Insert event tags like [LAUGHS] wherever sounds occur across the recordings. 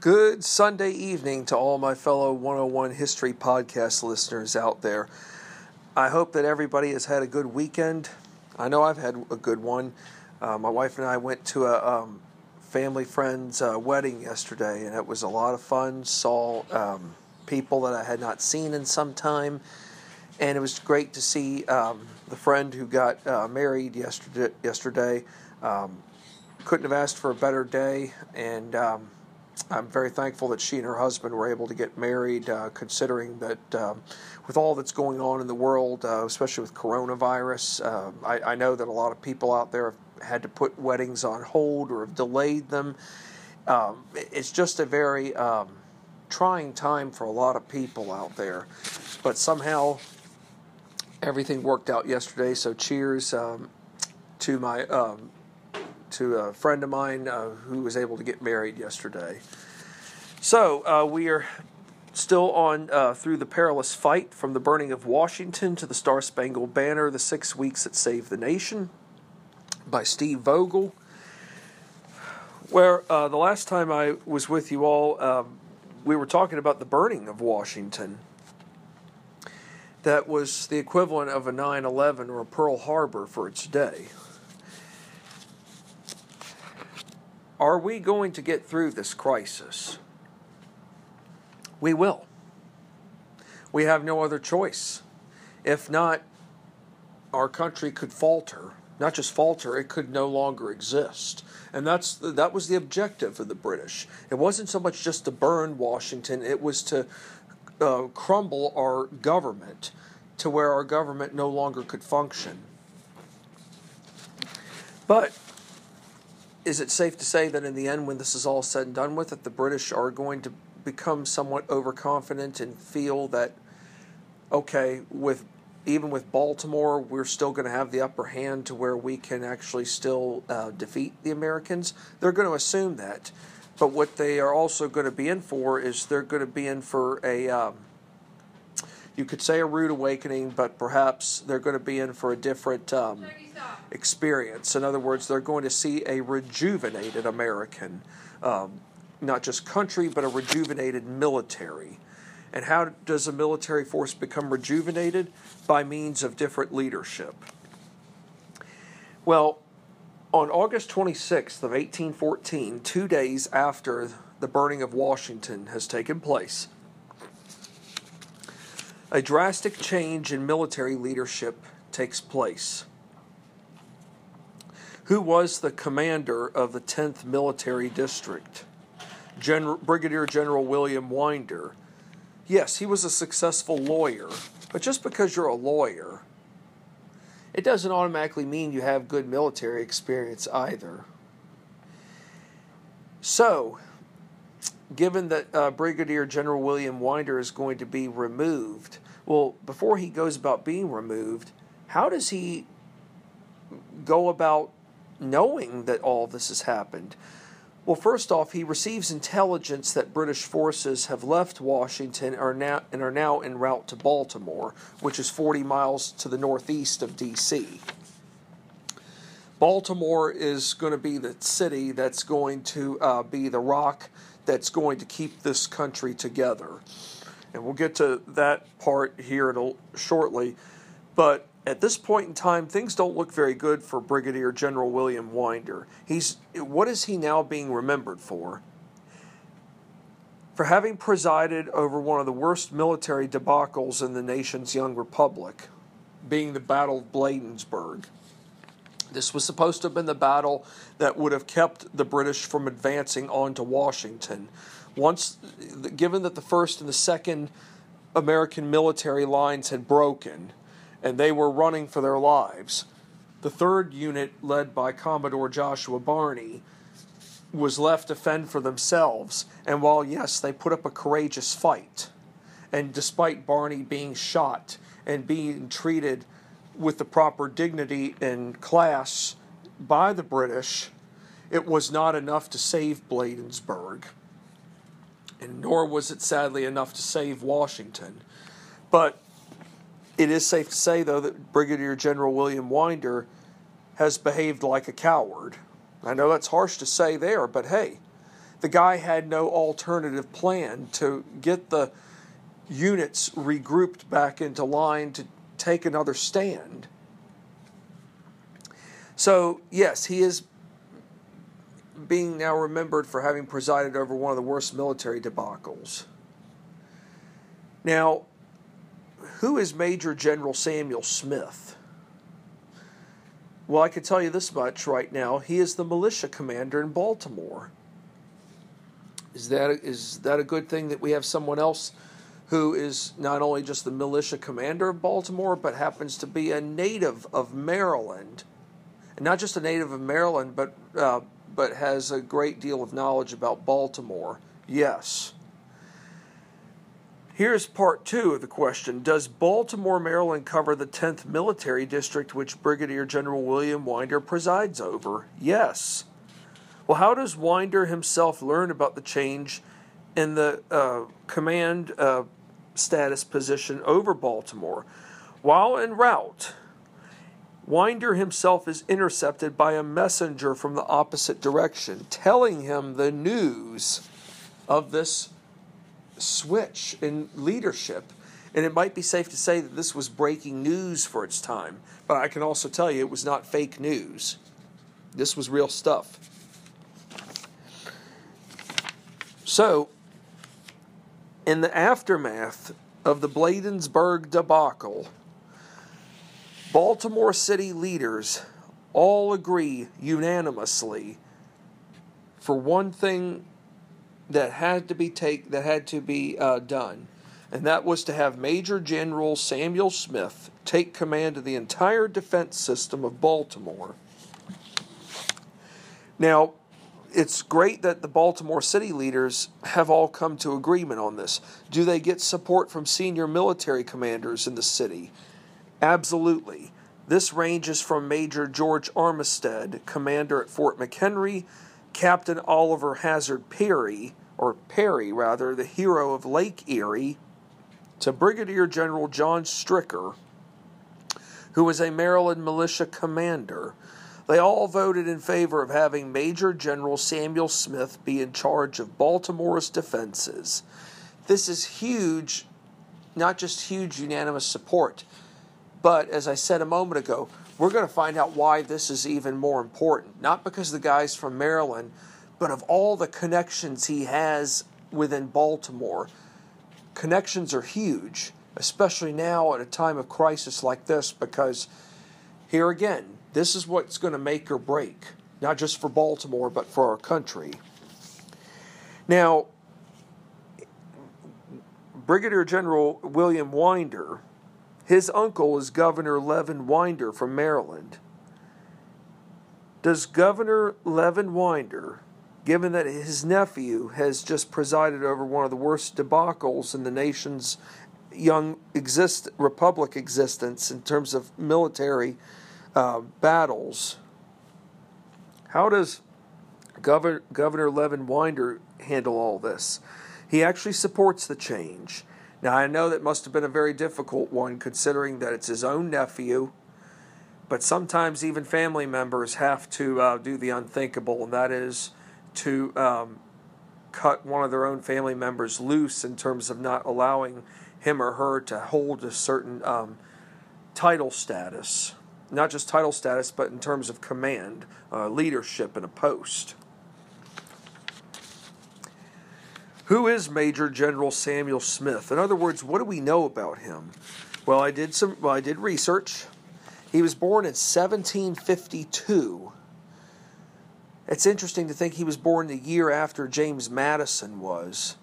Good Sunday evening to all my fellow 101 History Podcast listeners out there. I hope that everybody has had a good weekend. I know I've had a good one. Uh, my wife and I went to a um, family friend's uh, wedding yesterday, and it was a lot of fun. Saw um, people that I had not seen in some time, and it was great to see um, the friend who got uh, married yesterday. Yesterday, um, couldn't have asked for a better day, and um, I'm very thankful that she and her husband were able to get married, uh, considering that um, with all that's going on in the world, uh, especially with coronavirus, uh, I, I, know that a lot of people out there have had to put weddings on hold or have delayed them. Um, it's just a very um, trying time for a lot of people out there. But somehow everything worked out yesterday, so cheers um, to my to a friend of mine uh, who was able to get married yesterday. So uh, we are still on uh, through the perilous fight from the burning of Washington to the Star Spangled Banner, the six weeks that saved the nation, by Steve Vogel. Where uh, the last time I was with you all, um, we were talking about the burning of Washington. That was the equivalent of a 9 11 or a Pearl Harbor for its day. Are we going to get through this crisis? We will. We have no other choice. If not, our country could falter. Not just falter, it could no longer exist. And that's that was the objective of the British. It wasn't so much just to burn Washington, it was to uh, crumble our government to where our government no longer could function. But is it safe to say that in the end, when this is all said and done with, that the British are going to become somewhat overconfident and feel that, okay, with even with Baltimore, we're still going to have the upper hand to where we can actually still uh, defeat the Americans? They're going to assume that. But what they are also going to be in for is they're going to be in for a, um, you could say a rude awakening, but perhaps they're going to be in for a different. Um, experience. In other words, they're going to see a rejuvenated American, um, not just country, but a rejuvenated military. And how does a military force become rejuvenated? By means of different leadership. Well, on August 26th of 1814, two days after the burning of Washington has taken place, a drastic change in military leadership takes place who was the commander of the 10th Military District? General, Brigadier General William Winder. Yes, he was a successful lawyer, but just because you're a lawyer, it doesn't automatically mean you have good military experience either. So, given that uh, Brigadier General William Winder is going to be removed, well, before he goes about being removed, how does he go about knowing that all this has happened? Well, first off, he receives intelligence that British forces have left Washington are now, and are now en route to Baltimore, which is 40 miles to the northeast of D.C. Baltimore is going to be the city that's going to uh, be the rock that's going to keep this country together. And we'll get to that part here shortly. But at this point in time, things don't look very good for Brigadier General William Winder. He's what is he now being remembered for? For having presided over one of the worst military debacles in the nation's young republic, being the Battle of Bladensburg. This was supposed to have been the battle that would have kept the British from advancing on to Washington. Once, given that the first and the second American military lines had broken, and they were running for their lives. The third unit, led by Commodore Joshua Barney, was left to fend for themselves. And while, yes, they put up a courageous fight, and despite Barney being shot and being treated with the proper dignity and class by the British, it was not enough to save Bladensburg. And nor was it sadly enough to save Washington. But it is safe to say, though, that Brigadier General William Winder has behaved like a coward. I know that's harsh to say there, but hey, the guy had no alternative plan to get the units regrouped back into line to take another stand. So, yes, he is being now remembered for having presided over one of the worst military debacles. Now, who is Major General Samuel Smith? Well, I can tell you this much right now. He is the militia commander in Baltimore. Is that a, that a good thing that we have someone else who is not only just the militia commander of Baltimore, but happens to be a native of Maryland, and not just a native of Maryland, but uh, but has a great deal of knowledge about Baltimore? Yes. Here's part two of the question Does Baltimore, Maryland cover the 10th Military District, which Brigadier General William Winder presides over? Yes. Well, how does Winder himself learn about the change in the uh, command uh, status position over Baltimore? While en route, Winder himself is intercepted by a messenger from the opposite direction, telling him the news of this switch in leadership. And it might be safe to say that this was breaking news for its time, but I can also tell you it was not fake news. This was real stuff. So, in the aftermath of the Bladensburg debacle, Baltimore City leaders all agree unanimously for one thing that had to be take that had to be uh, done, and that was to have Major General Samuel Smith take command of the entire defense system of Baltimore. Now, it's great that the Baltimore City leaders have all come to agreement on this. Do they get support from senior military commanders in the city? Absolutely. This ranges from Major George Armistead, commander at Fort McHenry, Captain Oliver Hazard Perry, or Perry rather, the hero of Lake Erie, to Brigadier General John Stricker, who was a Maryland militia commander they all voted in favor of having Major General Samuel Smith be in charge of Baltimore's defenses. This is huge, not just huge unanimous support, but as I said a moment ago, we're going to find out why this is even more important. Not because the guy's from Maryland, but of all the connections he has within Baltimore. Connections are huge, especially now at a time of crisis like this, because here again, this is what's going to make or break, not just for Baltimore, but for our country. Now, Brigadier General William Winder, his uncle is Governor Levin Winder from Maryland. Does Governor Levin Winder, given that his nephew has just presided over one of the worst debacles in the nation's young exist republic existence in terms of military uh, battles. How does Governor, Governor Levin Winder handle all this? He actually supports the change. Now, I know that must have been a very difficult one considering that it's his own nephew, but sometimes even family members have to uh, do the unthinkable, and that is to um, cut one of their own family members loose in terms of not allowing him or her to hold a certain um, title status not just title status, but in terms of command, uh, leadership in a post. Who is Major General Samuel Smith? In other words, what do we know about him? Well, I did some. Well, I did research. He was born in 1752. It's interesting to think he was born the year after James Madison was.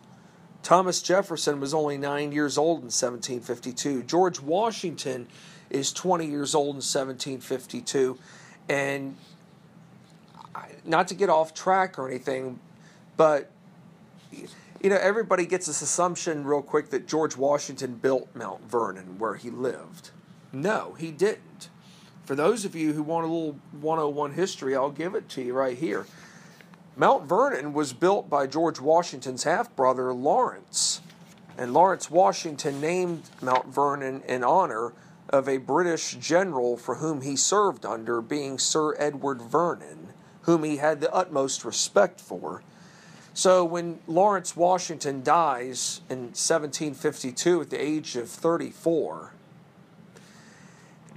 Thomas Jefferson was only nine years old in 1752. George Washington is 20 years old in 1752. And not to get off track or anything, but you know, everybody gets this assumption real quick that George Washington built Mount Vernon where he lived. No, he didn't. For those of you who want a little 101 history, I'll give it to you right here. Mount Vernon was built by George Washington's half brother, Lawrence. And Lawrence Washington named Mount Vernon in honor of a British general for whom he served under, being Sir Edward Vernon, whom he had the utmost respect for. So when Lawrence Washington dies in 1752 at the age of 34,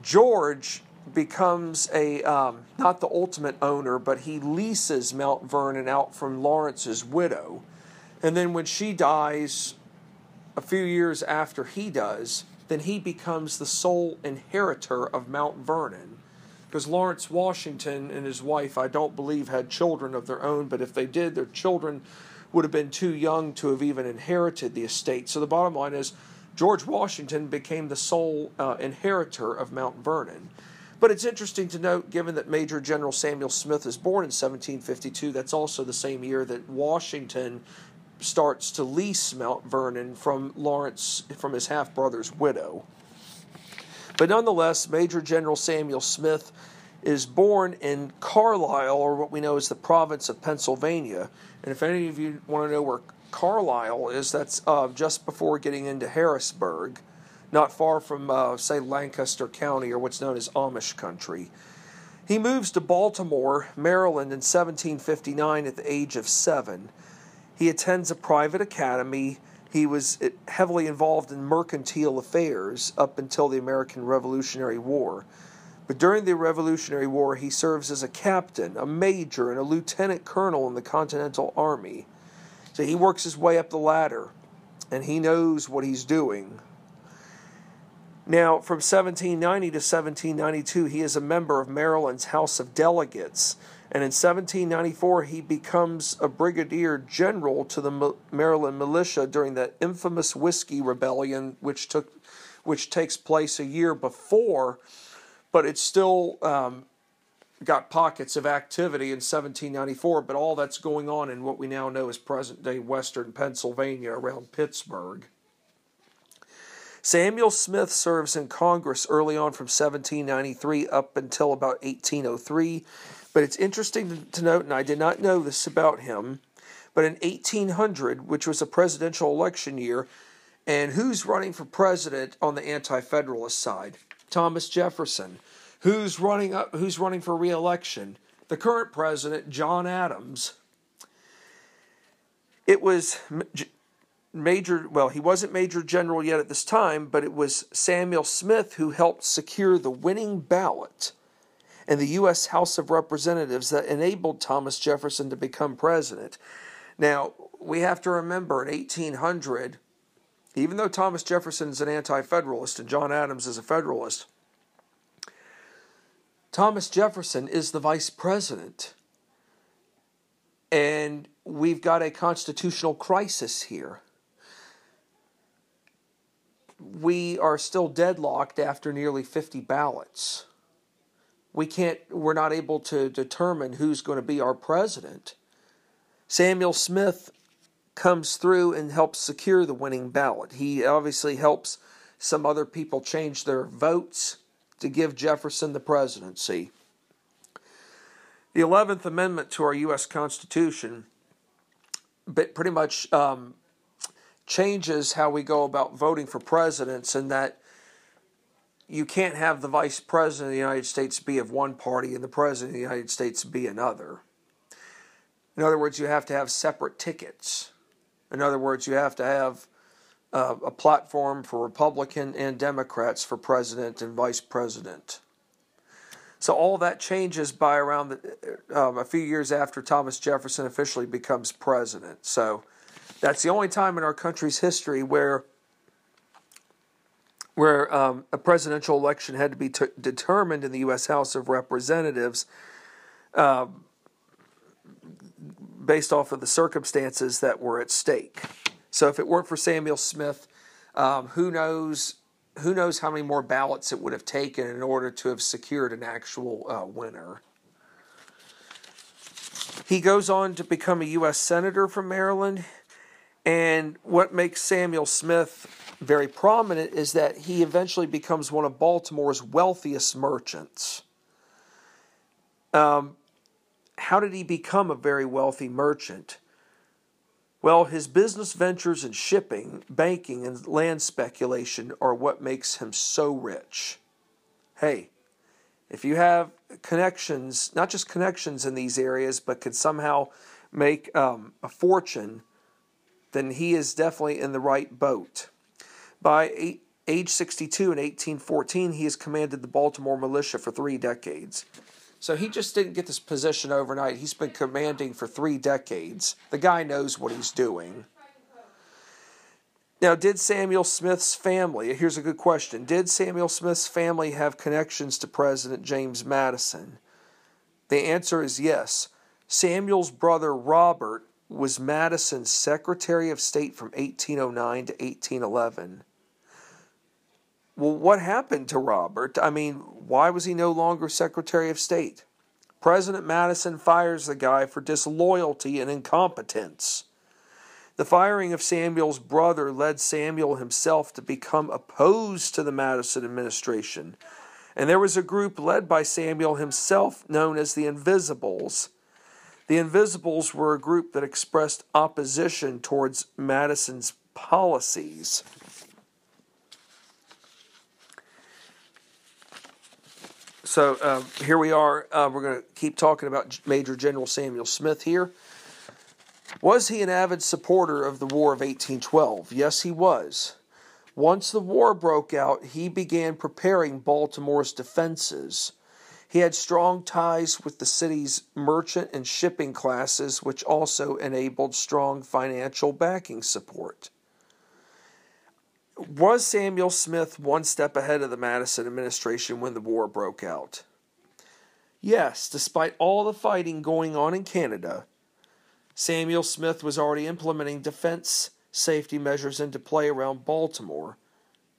George becomes a um, not the ultimate owner, but he leases Mount Vernon out from Lawrence's widow, and then when she dies, a few years after he does, then he becomes the sole inheritor of Mount Vernon. Because Lawrence Washington and his wife, I don't believe, had children of their own, but if they did, their children would have been too young to have even inherited the estate. So the bottom line is George Washington became the sole uh, inheritor of Mount Vernon. But it's interesting to note, given that Major General Samuel Smith is born in 1752, that's also the same year that Washington starts to lease Mount Vernon from Lawrence, from his half brother's widow. But nonetheless, Major General Samuel Smith is born in Carlisle, or what we know as the province of Pennsylvania. And if any of you want to know where Carlisle is, that's uh, just before getting into Harrisburg, not far from, uh, say, Lancaster County, or what's known as Amish country. He moves to Baltimore, Maryland in 1759 at the age of seven. He attends a private academy. He was heavily involved in mercantile affairs up until the American Revolutionary War. But during the Revolutionary War, he serves as a captain, a major, and a lieutenant colonel in the Continental Army. So he works his way up the ladder, and he knows what he's doing. Now, from 1790 to 1792, he is a member of Maryland's House of Delegates and in 1794 he becomes a brigadier general to the Maryland militia during the infamous Whiskey Rebellion, which took, which takes place a year before, but it's still um, got pockets of activity in 1794. But all that's going on in what we now know as present-day Western Pennsylvania around Pittsburgh. Samuel Smith serves in Congress early on from 1793 up until about 1803. But it's interesting to note, and I did not know this about him, but in 1800, which was a presidential election year, and who's running for president on the anti-federalist side? Thomas Jefferson. Who's running up? Who's running for re-election? The current president, John Adams. It was major. Well, he wasn't major general yet at this time, but it was Samuel Smith who helped secure the winning ballot in the U.S. House of Representatives that enabled Thomas Jefferson to become president. Now, we have to remember in 1800, even though Thomas Jefferson is an anti federalist and John Adams is a federalist, Thomas Jefferson is the vice president. And we've got a constitutional crisis here. We are still deadlocked after nearly 50 ballots we can't we're not able to determine who's going to be our president. Samuel Smith comes through and helps secure the winning ballot. He obviously helps some other people change their votes to give Jefferson the presidency. The 11th Amendment to our U.S. Constitution but pretty much um, changes how we go about voting for presidents, and that you can't have the vice president of the United States be of one party and the president of the United States be another. In other words, you have to have separate tickets. In other words, you have to have uh, a platform for Republican and Democrats for president and vice president. So all that changes by around the, um, a few years after Thomas Jefferson officially becomes president. So that's the only time in our country's history where where um, a presidential election had to be t- determined in the U.S. House of Representatives uh, based off of the circumstances that were at stake. So, if it weren't for Samuel Smith, um, who knows? Who knows how many more ballots it would have taken in order to have secured an actual uh, winner? He goes on to become a U.S. Senator from Maryland. And what makes Samuel Smith very prominent is that he eventually becomes one of Baltimore's wealthiest merchants. Um, how did he become a very wealthy merchant? Well, his business ventures in shipping, banking, and land speculation are what makes him so rich. Hey, if you have connections, not just connections in these areas, but could somehow make um, a fortune, then he is definitely in the right boat. By age 62 in 1814, he has commanded the Baltimore militia for three decades. So he just didn't get this position overnight. He's been commanding for three decades. The guy knows what he's doing. Now, did Samuel Smith's family, here's a good question, did Samuel Smith's family have connections to President James Madison? The answer is yes. Samuel's brother Robert was Madison's Secretary of State from 1809 to 1811. Well, what happened to Robert? I mean, why was he no longer Secretary of State? President Madison fires the guy for disloyalty and incompetence. The firing of Samuel's brother led Samuel himself to become opposed to the Madison administration. And there was a group led by Samuel himself known as the Invisibles. The Invisibles were a group that expressed opposition towards Madison's policies. So uh, here we are. Uh, we're going to keep talking about Major General Samuel Smith here. Was he an avid supporter of the War of 1812? Yes, he was. Once the war broke out, he began preparing Baltimore's defenses. He had strong ties with the city's merchant and shipping classes, which also enabled strong financial backing support. Was Samuel Smith one step ahead of the Madison administration when the war broke out? Yes, despite all the fighting going on in Canada, Samuel Smith was already implementing defense safety measures into play around Baltimore.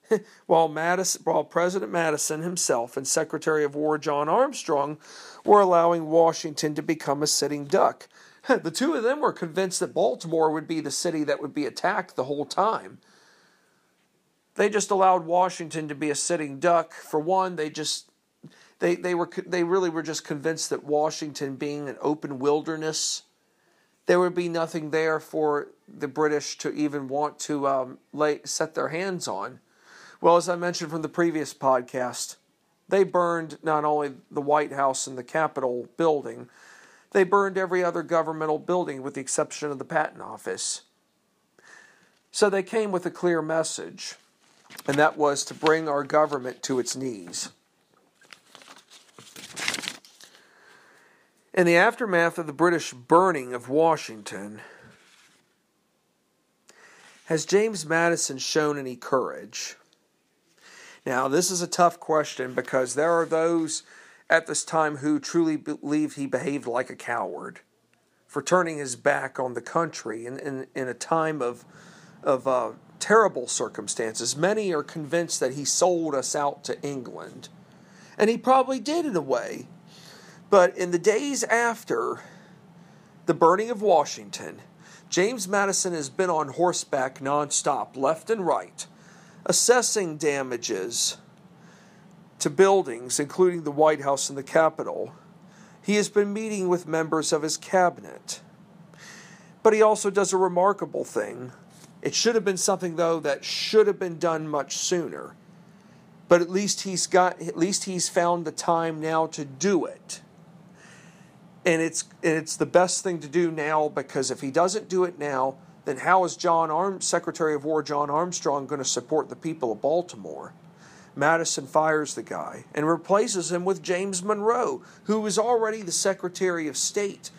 [LAUGHS] while, Madison, while President Madison himself and Secretary of War John Armstrong were allowing Washington to become a sitting duck. [LAUGHS] the two of them were convinced that Baltimore would be the city that would be attacked the whole time. They just allowed Washington to be a sitting duck. For one, they just they they were they really were just convinced that Washington being an open wilderness there would be nothing there for the British to even want to um, lay, set their hands on. Well, as I mentioned from the previous podcast, they burned not only the White House and the Capitol building, they burned every other governmental building with the exception of the Patent Office. So they came with a clear message, and that was to bring our government to its knees. In the aftermath of the British burning of Washington, has James Madison shown any courage? Now, this is a tough question because there are those at this time who truly believe he behaved like a coward for turning his back on the country in, in, in a time of, of uh, terrible circumstances. Many are convinced that he sold us out to England. And he probably did in a way. But in the days after the burning of Washington, James Madison has been on horseback nonstop, left and right, assessing damages to buildings, including the White House and the Capitol. He has been meeting with members of his cabinet. But he also does a remarkable thing. It should have been something, though, that should have been done much sooner. But at least he's got at least he's found the time now to do it and it's and it's the best thing to do now because if he doesn't do it now, then how is John Arm, Secretary of War John Armstrong going to support the people of Baltimore? Madison fires the guy and replaces him with James Monroe, who was already the Secretary of State.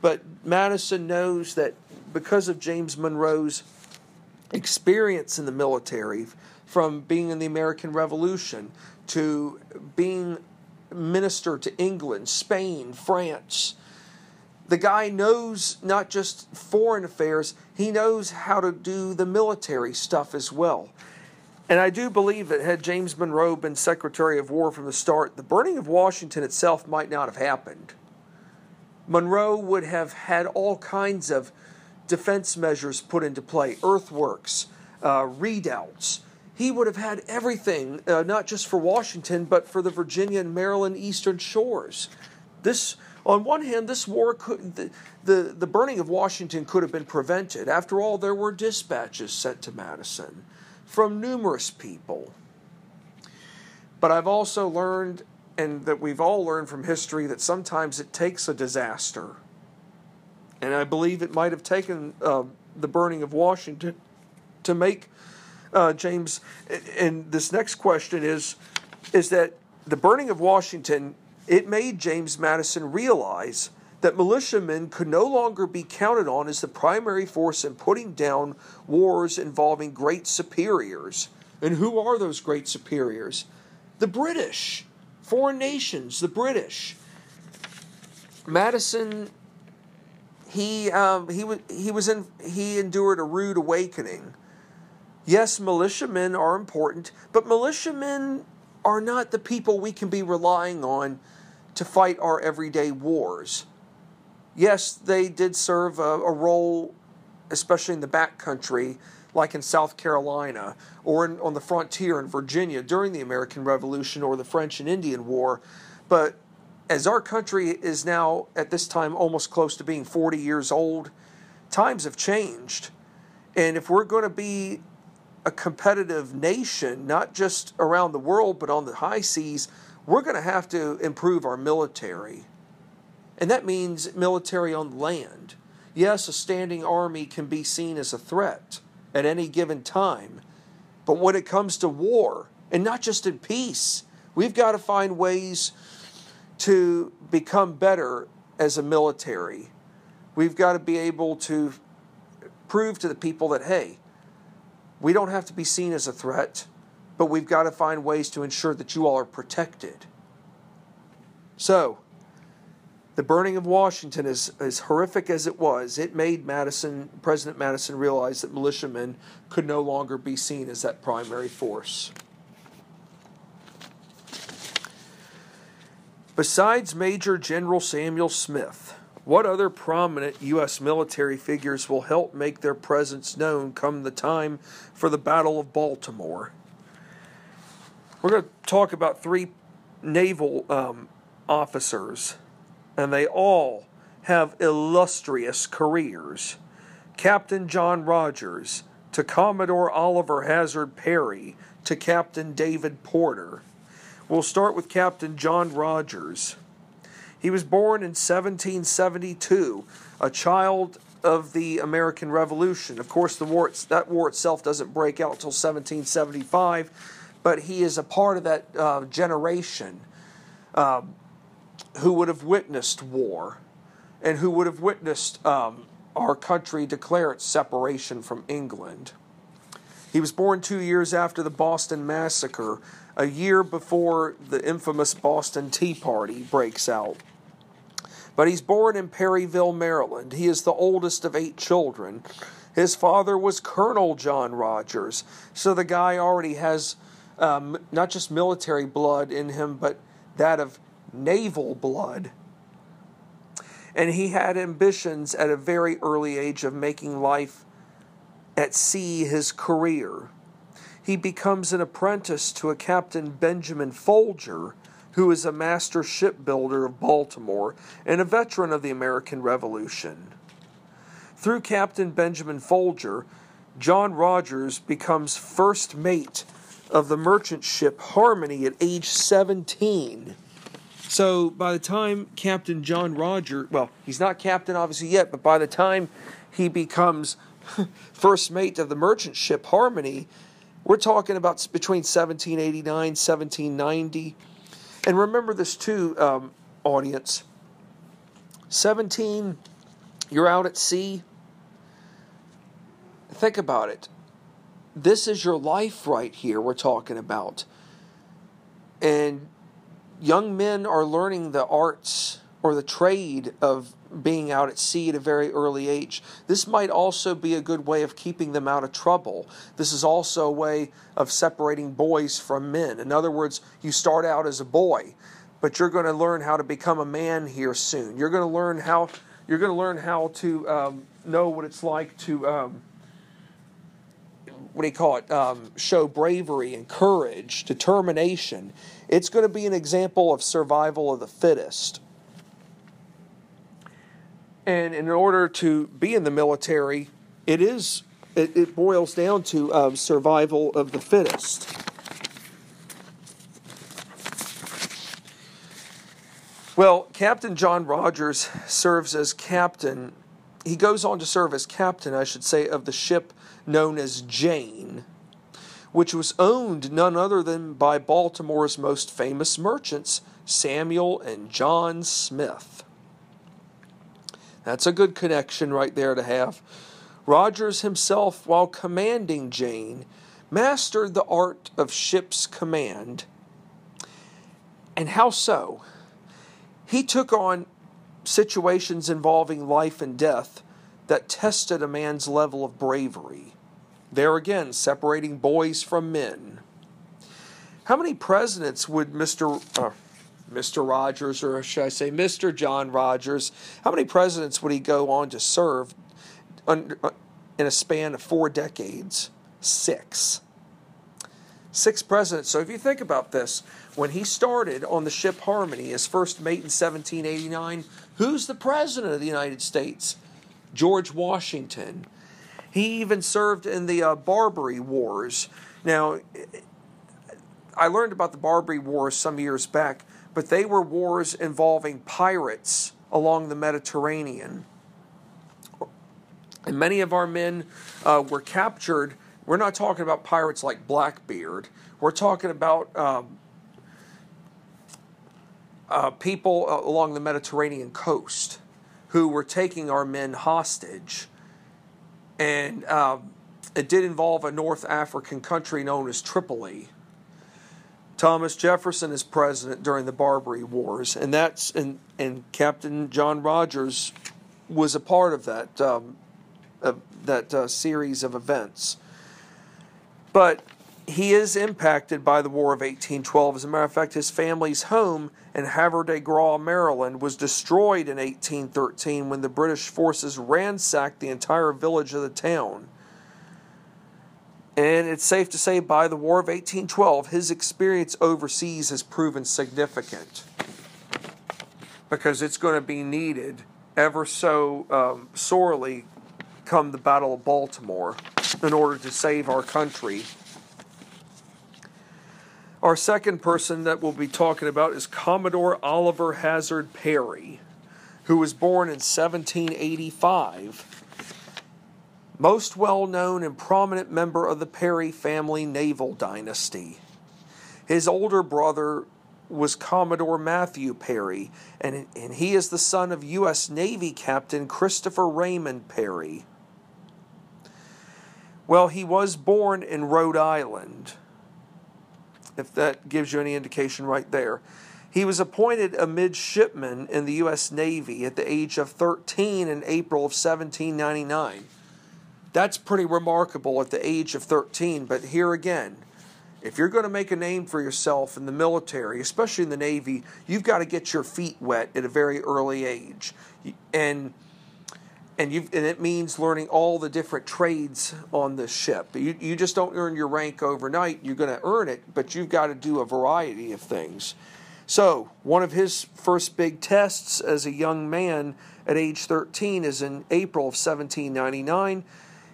But Madison knows that because of James Monroe's experience in the military, from being in the American Revolution to being minister to England, Spain, France. The guy knows not just foreign affairs, he knows how to do the military stuff as well. And I do believe that had James Monroe been Secretary of War from the start, the burning of Washington itself might not have happened. Monroe would have had all kinds of defense measures put into play earthworks, uh, redoubts, he would have had everything, uh, not just for Washington, but for the Virginia and Maryland eastern shores. This, on one hand, this war could, the, the, the burning of Washington could have been prevented. After all, there were dispatches sent to Madison from numerous people. But I've also learned, and that we've all learned from history, that sometimes it takes a disaster and I believe it might have taken uh, the burning of Washington to make uh, James. And this next question is, is that the burning of Washington it made James Madison realize that militiamen could no longer be counted on as the primary force in putting down wars involving great superiors. And who are those great superiors? The British, foreign nations, the British. Madison, he um, he was he was in he endured a rude awakening. Yes, militiamen are important, but militiamen are not the people we can be relying on to fight our everyday wars. Yes, they did serve a, a role, especially in the backcountry, like in South Carolina or in, on the frontier in Virginia during the American Revolution or the French and Indian War. But as our country is now at this time almost close to being 40 years old, times have changed. And if we're going to be a competitive nation, not just around the world, but on the high seas, we're going to have to improve our military. And that means military on land. Yes, a standing army can be seen as a threat at any given time. But when it comes to war, and not just in peace, we've got to find ways to become better as a military. We've got to be able to prove to the people that, hey, we don't have to be seen as a threat but we've got to find ways to ensure that you all are protected. So, the burning of Washington, is as horrific as it was, it made Madison, President Madison, realize that militiamen could no longer be seen as that primary force. Besides Major General Samuel Smith, what other prominent U.S. military figures will help make their presence known come the time for the Battle of Baltimore? We're going to talk about three naval um, officers, and they all have illustrious careers. Captain John Rodgers to Commodore Oliver Hazard Perry to Captain David Porter. We'll start with Captain John Rodgers. He was born in 1772, a child of the American Revolution. Of course, the war that war itself doesn't break out until 1775 but he is a part of that uh, generation uh, who would have witnessed war and who would have witnessed um, our country declare its separation from England. He was born two years after the Boston Massacre, a year before the infamous Boston Tea Party breaks out. But he's born in Perryville, Maryland. He is the oldest of eight children. His father was Colonel John Rodgers, so the guy already has um, not just military blood in him, but that of naval blood. And he had ambitions at a very early age of making life at sea his career. He becomes an apprentice to a Captain Benjamin Folger, who is a master shipbuilder of Baltimore and a veteran of the American Revolution. Through Captain Benjamin Folger, John Rodgers becomes first mate of the merchant ship Harmony at age 17. So by the time Captain John Roger, well, he's not captain obviously yet, but by the time he becomes [LAUGHS] first mate of the merchant ship Harmony, we're talking about between 1789 1790. And remember this too, um, audience. 17, you're out at sea. Think about it this is your life right here we're talking about. And young men are learning the arts or the trade of being out at sea at a very early age. This might also be a good way of keeping them out of trouble. This is also a way of separating boys from men. In other words, you start out as a boy, but you're going to learn how to become a man here soon. You're going to learn how you're going to learn how to um, know what it's like to um, what do you call it, um, show bravery and courage, determination. It's going to be an example of survival of the fittest. And in order to be in the military, it is it, it boils down to um, survival of the fittest. Well, Captain John Rodgers serves as captain he goes on to serve as captain, I should say, of the ship known as Jane, which was owned none other than by Baltimore's most famous merchants, Samuel and John Smith. That's a good connection right there to have. Rodgers himself, while commanding Jane, mastered the art of ship's command. And how so? He took on situations involving life and death that tested a man's level of bravery. There again, separating boys from men. How many presidents would Mr. Uh, Mr. Rodgers, or should I say Mr. John Rodgers, how many presidents would he go on to serve uh, in a span of four decades? Six. Six presidents. So if you think about this, when he started on the ship Harmony, his first mate in 1789, who's the president of the United States? George Washington. He even served in the uh, Barbary Wars. Now, I learned about the Barbary Wars some years back, but they were wars involving pirates along the Mediterranean. And many of our men uh, were captured. We're not talking about pirates like Blackbeard. We're talking about um, uh, people uh, along the Mediterranean coast who were taking our men hostage and uh, it did involve a North African country known as Tripoli. Thomas Jefferson is president during the Barbary Wars, and that's and and Captain John Rodgers was a part of that um, of that uh, series of events. But he is impacted by the War of 1812. As a matter of fact, his family's home in Havre de Grace, Maryland, was destroyed in 1813 when the British forces ransacked the entire village of the town. And it's safe to say by the War of 1812, his experience overseas has proven significant because it's going to be needed ever so um, sorely come the Battle of Baltimore in order to save our country our second person that we'll be talking about is Commodore Oliver Hazard Perry, who was born in 1785. Most well known and prominent member of the Perry family naval dynasty. His older brother was Commodore Matthew Perry, and, and he is the son of U.S. Navy Captain Christopher Raymond Perry. Well, he was born in Rhode Island if that gives you any indication right there. He was appointed a midshipman in the U.S. Navy at the age of 13 in April of 1799. That's pretty remarkable at the age of 13, but here again, if you're going to make a name for yourself in the military, especially in the Navy, you've got to get your feet wet at a very early age. And and you and it means learning all the different trades on the ship. You you just don't earn your rank overnight. You're going to earn it, but you've got to do a variety of things. So, one of his first big tests as a young man at age 13 is in April of 1799.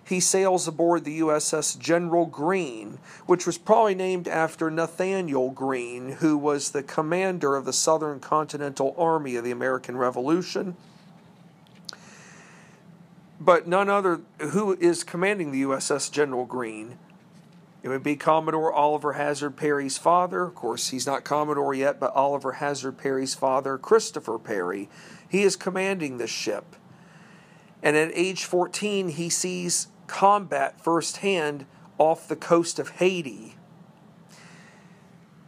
He sails aboard the USS General Greene, which was probably named after Nathaniel Greene, who was the commander of the Southern Continental Army of the American Revolution but none other who is commanding the USS General Greene. It would be Commodore Oliver Hazard Perry's father. Of course, he's not Commodore yet, but Oliver Hazard Perry's father, Christopher Perry. He is commanding this ship. And at age 14, he sees combat firsthand off the coast of Haiti.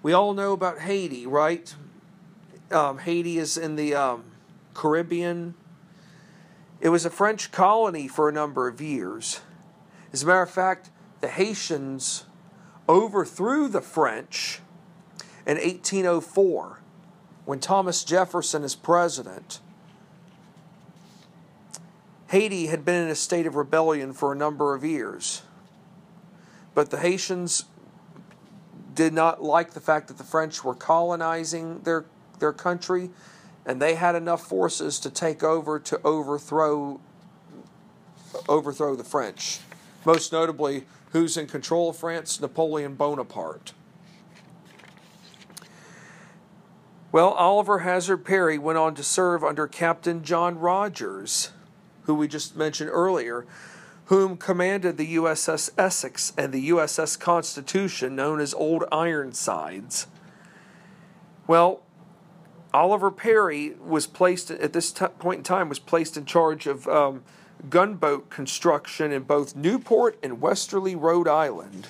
We all know about Haiti, right? Um, Haiti is in the um, Caribbean it was a French colony for a number of years. As a matter of fact, the Haitians overthrew the French in 1804 when Thomas Jefferson is president. Haiti had been in a state of rebellion for a number of years. But the Haitians did not like the fact that the French were colonizing their, their country and they had enough forces to take over to overthrow overthrow the French. Most notably, who's in control of France? Napoleon Bonaparte. Well, Oliver Hazard Perry went on to serve under Captain John Rodgers, who we just mentioned earlier, whom commanded the USS Essex and the USS Constitution, known as Old Ironsides. Well, Oliver Perry was placed at this t- point in time was placed in charge of um, gunboat construction in both Newport and Westerly, Rhode Island.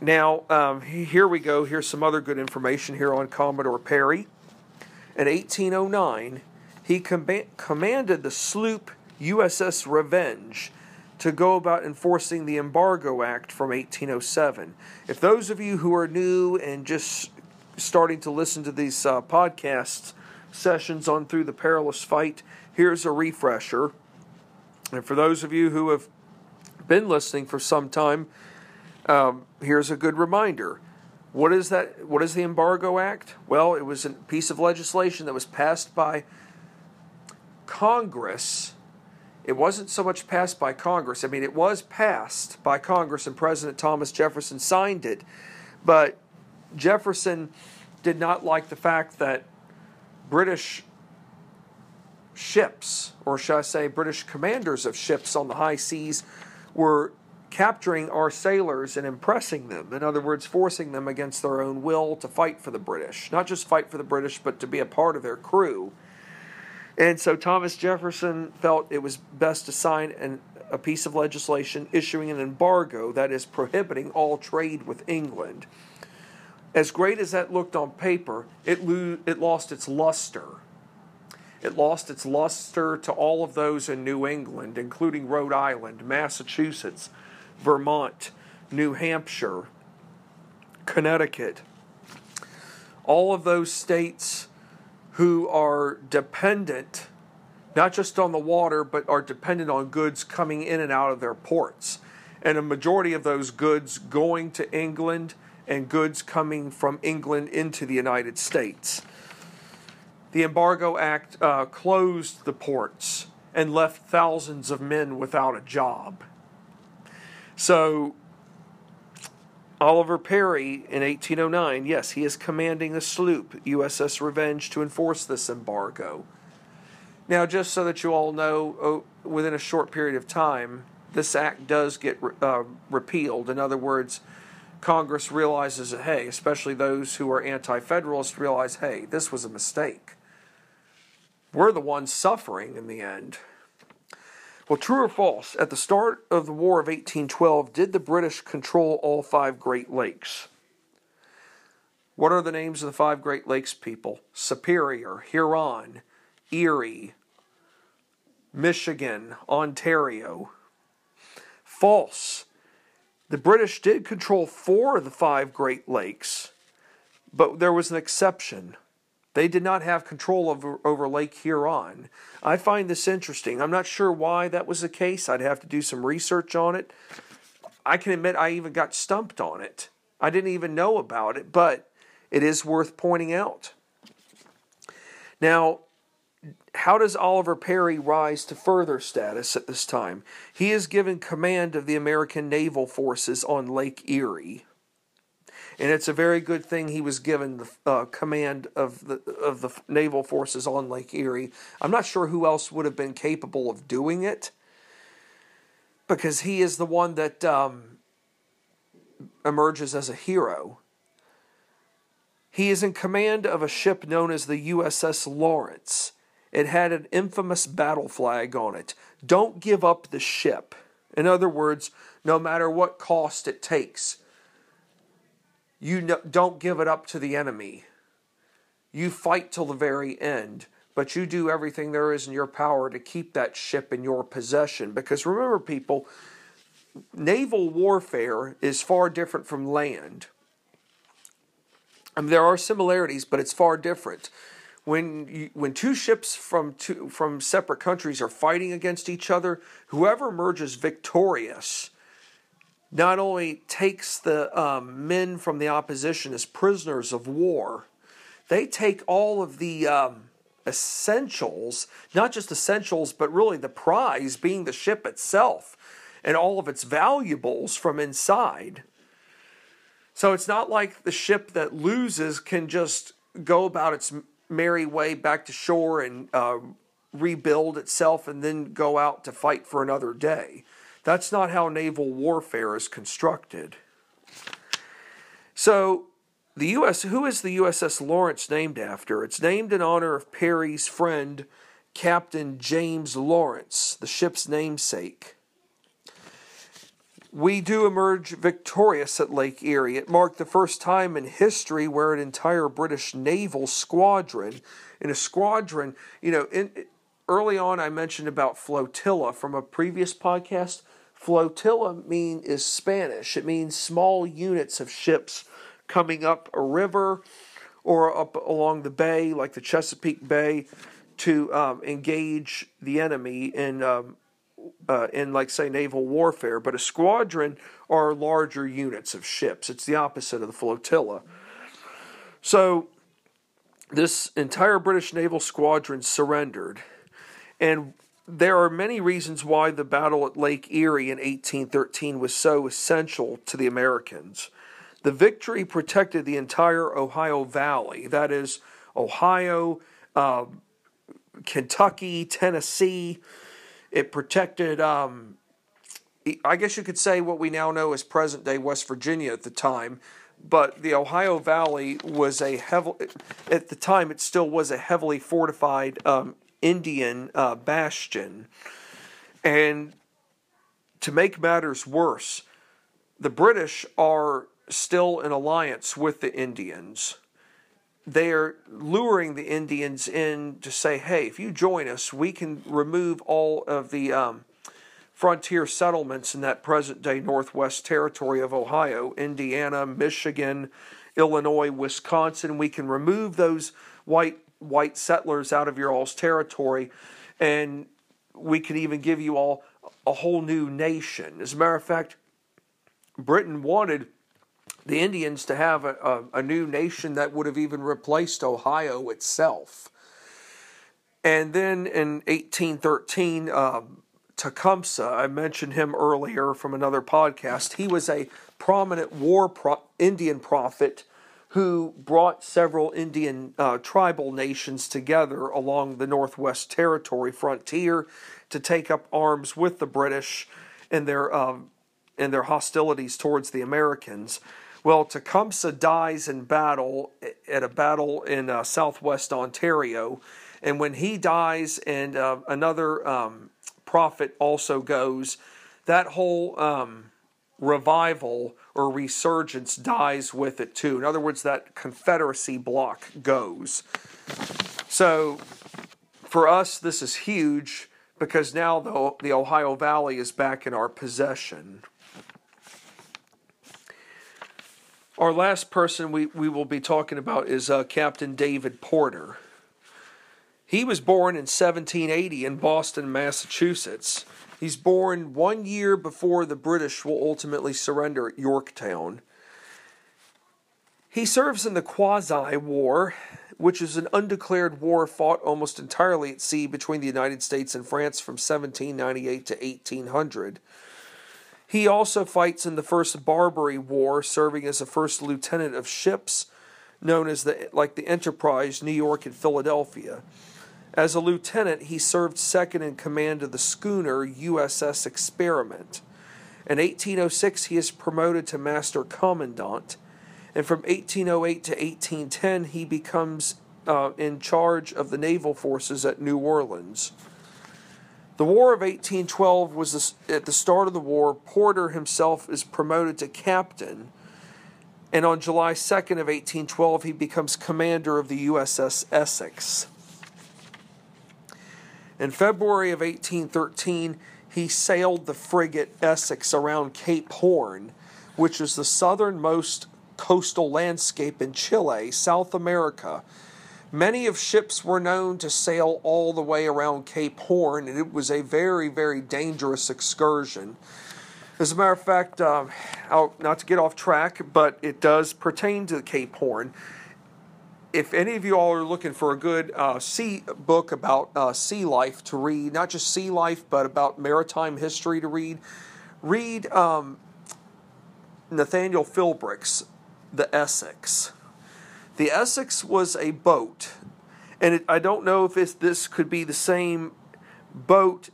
Now, um, here we go. Here's some other good information here on Commodore Perry. In 1809, he com- commanded the sloop USS Revenge to go about enforcing the Embargo Act from 1807. If those of you who are new and just starting to listen to these uh, podcast sessions on Through the Perilous Fight, here's a refresher. And for those of you who have been listening for some time, um, here's a good reminder. What is that? What is the Embargo Act? Well, it was a piece of legislation that was passed by Congress. It wasn't so much passed by Congress. I mean, it was passed by Congress, and President Thomas Jefferson signed it. But Jefferson did not like the fact that British ships, or shall I say, British commanders of ships on the high seas, were capturing our sailors and impressing them. In other words, forcing them against their own will to fight for the British. Not just fight for the British, but to be a part of their crew. And so Thomas Jefferson felt it was best to sign an, a piece of legislation issuing an embargo that is prohibiting all trade with England. As great as that looked on paper, it, lo- it lost its luster. It lost its luster to all of those in New England, including Rhode Island, Massachusetts, Vermont, New Hampshire, Connecticut. All of those states who are dependent not just on the water, but are dependent on goods coming in and out of their ports. And a majority of those goods going to England and goods coming from England into the United States. The Embargo Act uh, closed the ports and left thousands of men without a job. So, Oliver Perry in 1809, yes, he is commanding a sloop, USS Revenge, to enforce this embargo. Now, just so that you all know, oh, within a short period of time, this act does get uh, repealed. In other words, Congress realizes that, hey, especially those who are anti federalists realize, hey, this was a mistake. We're the ones suffering in the end. Well, true or false, at the start of the War of 1812, did the British control all five Great Lakes? What are the names of the five Great Lakes people? Superior, Huron, Erie, Michigan, Ontario. False. The British did control four of the five Great Lakes, but there was an exception. They did not have control over, over Lake Huron. I find this interesting. I'm not sure why that was the case. I'd have to do some research on it. I can admit I even got stumped on it. I didn't even know about it, but it is worth pointing out. Now, how does Oliver Perry rise to further status at this time? He is given command of the American naval forces on Lake Erie and it's a very good thing he was given the uh, command of the of the naval forces on Lake Erie. I'm not sure who else would have been capable of doing it, because he is the one that um, emerges as a hero. He is in command of a ship known as the USS Lawrence. It had an infamous battle flag on it. Don't give up the ship. In other words, no matter what cost it takes you don't give it up to the enemy. You fight till the very end, but you do everything there is in your power to keep that ship in your possession. Because remember, people, naval warfare is far different from land. I mean, there are similarities, but it's far different. When you, when two ships from two from separate countries are fighting against each other, whoever emerges victorious not only takes the um, men from the opposition as prisoners of war, they take all of the um, essentials, not just essentials, but really the prize being the ship itself and all of its valuables from inside. So it's not like the ship that loses can just go about its merry way back to shore and uh, rebuild itself and then go out to fight for another day. That's not how naval warfare is constructed. So, the U.S. Who is the USS Lawrence named after? It's named in honor of Perry's friend, Captain James Lawrence, the ship's namesake. We do emerge victorious at Lake Erie. It marked the first time in history where an entire British naval squadron, in a squadron, you know, in, early on I mentioned about flotilla from a previous podcast. Flotilla mean is Spanish. It means small units of ships coming up a river or up along the bay, like the Chesapeake Bay, to um, engage the enemy in um, uh, in like say naval warfare. But a squadron are larger units of ships. It's the opposite of the flotilla. So this entire British naval squadron surrendered, and there are many reasons why the battle at Lake Erie in 1813 was so essential to the Americans. The victory protected the entire Ohio Valley, that is, Ohio, uh, Kentucky, Tennessee. It protected, um, I guess you could say, what we now know as present day West Virginia at the time. But the Ohio Valley was a heavily, at the time, it still was a heavily fortified um, Indian uh, bastion. And to make matters worse, the British are still in alliance with the Indians. They are luring the Indians in to say, hey, if you join us, we can remove all of the um, frontier settlements in that present day Northwest Territory of Ohio, Indiana, Michigan, Illinois, Wisconsin. We can remove those white white settlers out of your all's territory, and we could even give you all a whole new nation. As a matter of fact, Britain wanted the Indians to have a, a, a new nation that would have even replaced Ohio itself. And then in 1813, um, Tecumseh, I mentioned him earlier from another podcast. He was a prominent war pro- Indian prophet who brought several Indian uh, tribal nations together along the Northwest Territory frontier to take up arms with the British in their um, in their hostilities towards the Americans. Well, Tecumseh dies in battle at a battle in uh, southwest Ontario, and when he dies, and uh, another um, prophet also goes, that whole um, revival or resurgence dies with it too. In other words, that Confederacy block goes. So, for us, this is huge because now the, the Ohio Valley is back in our possession. Our last person we, we will be talking about is uh, Captain David Porter. He was born in 1780 in Boston, Massachusetts. He's born one year before the British will ultimately surrender at Yorktown. He serves in the Quasi War, which is an undeclared war fought almost entirely at sea between the United States and France from 1798 to 1800. He also fights in the First Barbary War, serving as a first lieutenant of ships known as the like the Enterprise, New York and Philadelphia. As a lieutenant, he served second in command of the schooner USS Experiment. In 1806, he is promoted to master commandant, and from 1808 to 1810, he becomes uh, in charge of the naval forces at New Orleans. The War of 1812 was at the start of the war. Porter himself is promoted to captain, and on July 2nd of 1812 he becomes commander of the USS Essex. In February of 1813, he sailed the frigate Essex around Cape Horn, which is the southernmost coastal landscape in Chile, South America, Many of ships were known to sail all the way around Cape Horn, and it was a very, very dangerous excursion. As a matter of fact, um, not to get off track, but it does pertain to Cape Horn. If any of you all are looking for a good uh, sea book about uh, sea life to read, not just sea life, but about maritime history to read, read um, Nathaniel Philbrick's The Essex. The Essex was a boat, And it, I don't know if this could be the same boat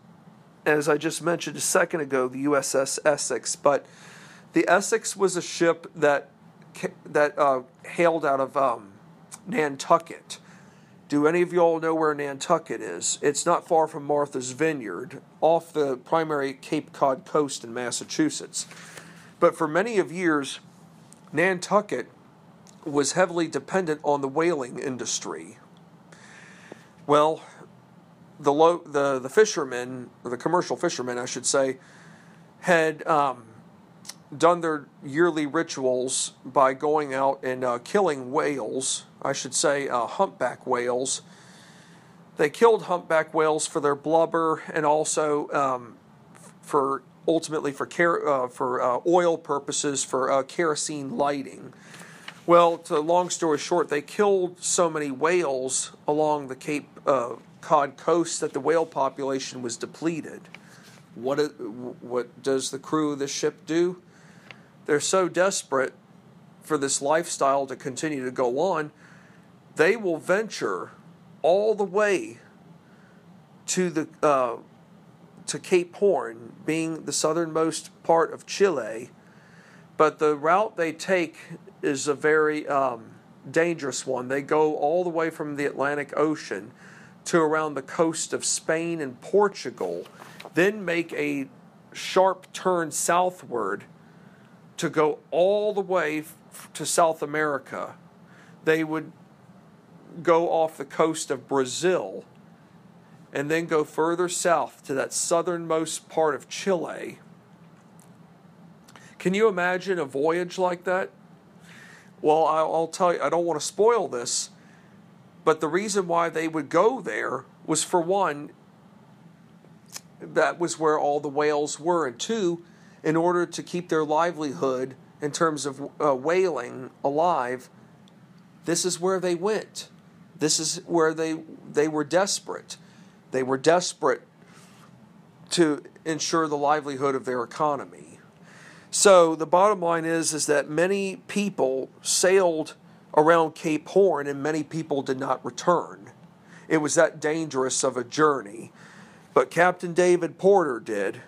as I just mentioned a second ago, the USS Essex. But the Essex was a ship that that uh, hailed out of um, Nantucket. Do any of y'all know where Nantucket is? It's not far from Martha's Vineyard, off the primary Cape Cod coast in Massachusetts. But for many of years, Nantucket was heavily dependent on the whaling industry. Well, the lo- the the fishermen, the commercial fishermen, I should say, had um, done their yearly rituals by going out and uh, killing whales. I should say uh, humpback whales. They killed humpback whales for their blubber and also um, for ultimately for ker- uh, for uh, oil purposes for uh, kerosene lighting. Well, to long story short, they killed so many whales along the Cape uh, Cod coast that the whale population was depleted. What, what does the crew of the ship do? They're so desperate for this lifestyle to continue to go on, they will venture all the way to the uh, to Cape Horn, being the southernmost part of Chile. But the route they take is a very um, dangerous one. They go all the way from the Atlantic Ocean to around the coast of Spain and Portugal, then make a sharp turn southward to go all the way f- to South America. They would go off the coast of Brazil and then go further south to that southernmost part of Chile. Can you imagine a voyage like that? Well, I'll tell you, I don't want to spoil this, but the reason why they would go there was for one, that was where all the whales were, and two, in order to keep their livelihood in terms of uh, whaling alive, this is where they went. This is where they they were desperate. They were desperate to ensure the livelihood of their economy. So the bottom line is is that many people sailed around Cape Horn, and many people did not return. It was that dangerous of a journey. But Captain David Porter did.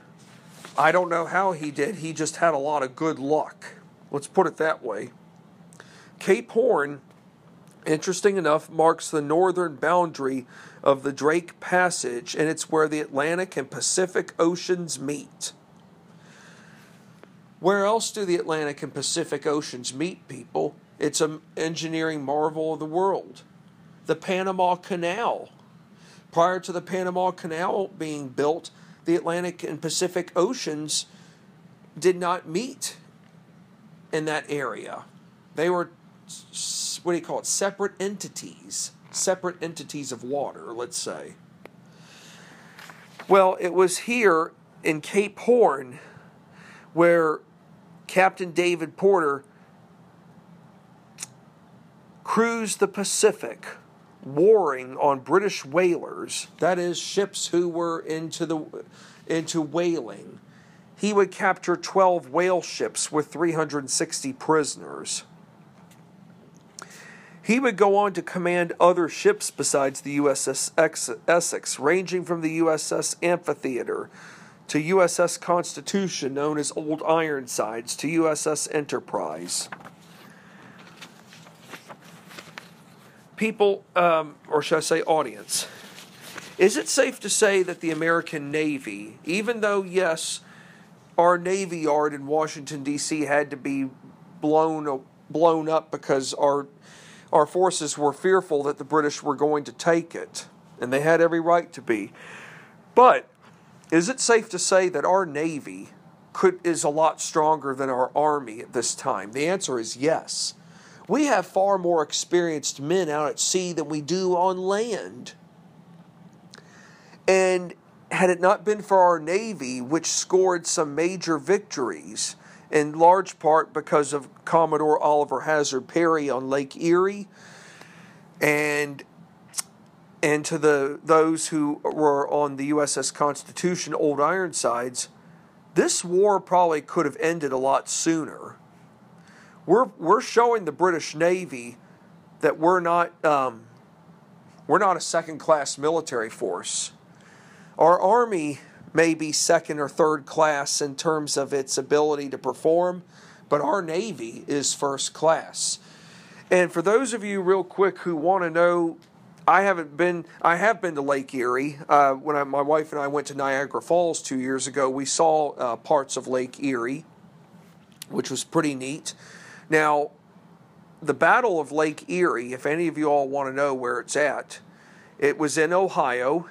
I don't know how he did, he just had a lot of good luck. Let's put it that way. Cape Horn, interesting enough, marks the northern boundary of the Drake Passage, and it's where the Atlantic and Pacific Oceans meet. Where else do the Atlantic and Pacific Oceans meet, people? It's an engineering marvel of the world. The Panama Canal. Prior to the Panama Canal being built, the Atlantic and Pacific Oceans did not meet in that area. They were, what do you call it, separate entities, separate entities of water, let's say. Well, it was here in Cape Horn where Captain David Porter cruised the Pacific, warring on British whalers, that is, ships who were into, the, into whaling. He would capture 12 whale ships with 360 prisoners. He would go on to command other ships besides the USS Essex, ranging from the USS Amphitheater to USS Constitution, known as Old Ironsides, to USS Enterprise. People, um, or should I say audience, is it safe to say that the American Navy, even though, yes, our Navy Yard in Washington, D.C. had to be blown, blown up because our, our forces were fearful that the British were going to take it, and they had every right to be. But is it safe to say that our Navy could, is a lot stronger than our Army at this time? The answer is yes. We have far more experienced men out at sea than we do on land. And had it not been for our Navy, which scored some major victories, in large part because of Commodore Oliver Hazard Perry on Lake Erie, and and to the those who were on the USS Constitution, Old Ironsides, this war probably could have ended a lot sooner we're we're showing the British Navy that we're not um, We're not a second class military force. Our Army may be second or third class in terms of its ability to perform, but our Navy is first class. And for those of you, real quick, who want to know, I haven't been. I have been to Lake Erie. Uh, when I, my wife and I went to Niagara Falls two years ago, we saw uh, parts of Lake Erie, which was pretty neat. Now, the Battle of Lake Erie, if any of you all want to know where it's at, it was in Ohio.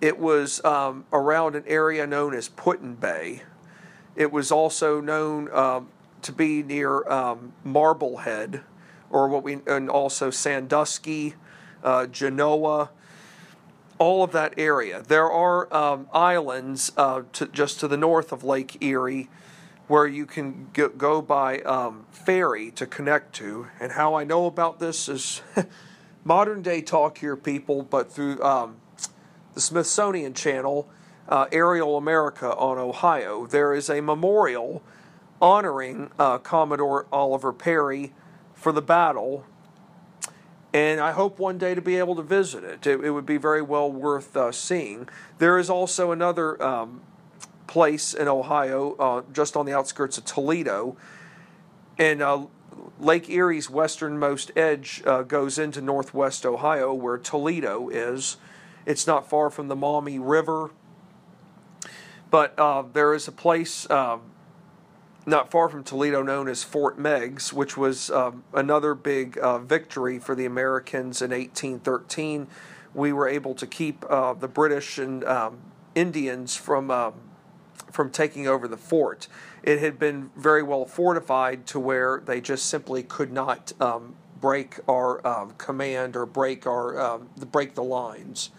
It was um, around an area known as Put-in-Bay. It was also known um, to be near um, Marblehead, or what we and also Sandusky, uh, Genoa, all of that area. There are um, islands uh, to, just to the north of Lake Erie where you can go by um, ferry to connect to. And how I know about this is [LAUGHS] modern day talk here, people, but through um, the Smithsonian Channel, uh, Aerial America on Ohio, there is a memorial honoring uh, Commodore Oliver Perry for the battle. And I hope one day to be able to visit it. It, it would be very well worth uh, seeing. There is also another um, place in Ohio, uh, just on the outskirts of Toledo. And uh, Lake Erie's westernmost edge uh, goes into northwest Ohio, where Toledo is. It's not far from the Maumee River. But uh, there is a place um, not far from Toledo known as Fort Meigs, which was um, another big uh, victory for the Americans in 1813. We were able to keep uh, the British and um, Indians from um, from taking over the fort. It had been very well fortified to where they just simply could not um, break our um, command or break our um, break the lines.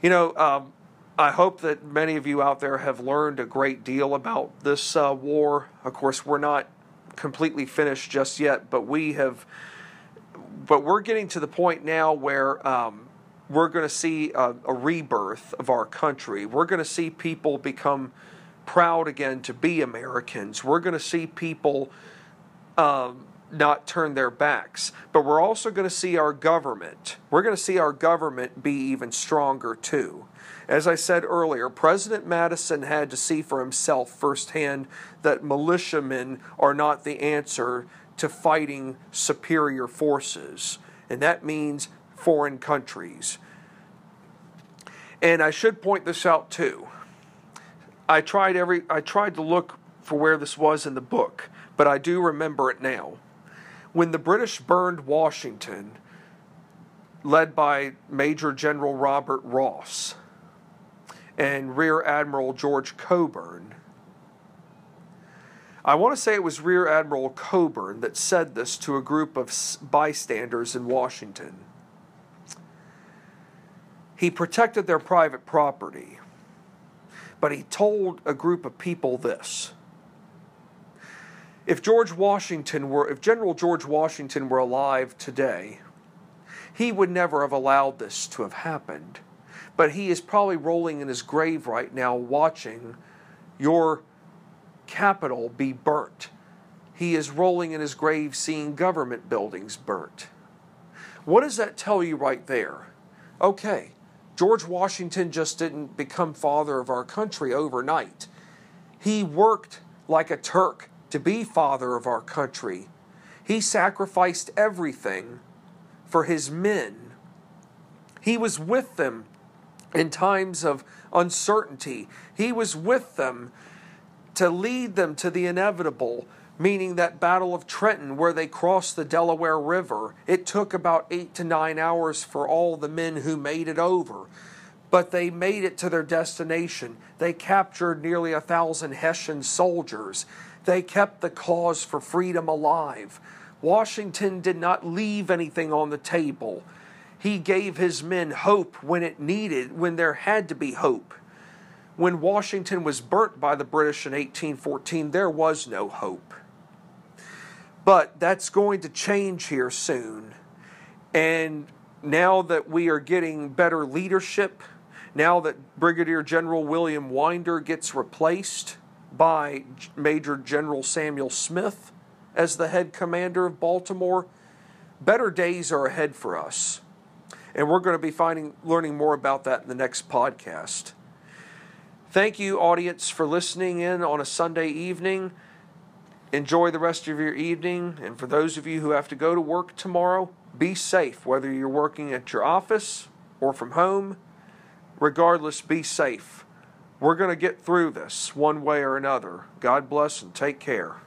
You know I hope that many of you out there have learned a great deal about this uh, war. Of course, we're not completely finished just yet, but we have. But we're getting to the point now where um, we're going to see a, a, rebirth of our country. We're going to see people become proud again to be Americans. We're going to see people um, not turn their backs. But we're also going to see our government. We're going to see our government be even stronger too. As I said earlier, President Madison had to see for himself firsthand that militiamen are not the answer to fighting superior forces, and that means foreign countries. And I should point this out too. I tried every I tried to look for where this was in the book, but I do remember it now. When the British burned Washington, led by Major General Robert Ross, and Rear Admiral George Cockburn, I want to say it was Rear Admiral Cockburn that said this to a group of bystanders in Washington. He protected their private property, but he told a group of people this. If George Washington were if General George Washington were alive today, he would never have allowed this to have happened but he is probably rolling in his grave right now watching your capital be burnt. He is rolling in his grave seeing government buildings burnt. What does that tell you right there? Okay, George Washington just didn't become father of our country overnight. He worked like a Turk to be father of our country. He sacrificed everything for his men. He was with them in times of uncertainty. He was with them to lead them to the inevitable, meaning that Battle of Trenton, where they crossed the Delaware River. It took about eight to nine hours for all the men who made it over. But they made it to their destination. They captured nearly a thousand Hessian soldiers. They kept the cause for freedom alive. Washington did not leave anything on the table. He gave his men hope when it needed, when there had to be hope. When Washington was burnt by the British in 1814, there was no hope. But that's going to change here soon. And now that we are getting better leadership, now that Brigadier General William Winder gets replaced by Major General Samuel Smith as the head commander of Baltimore, better days are ahead for us. And we're going to be finding learning more about that in the next podcast. Thank you, audience, for listening in on a Sunday evening. Enjoy the rest of your evening. And for those of you who have to go to work tomorrow, be safe, whether you're working at your office or from home. Regardless, be safe. We're going to get through this one way or another. God bless and take care.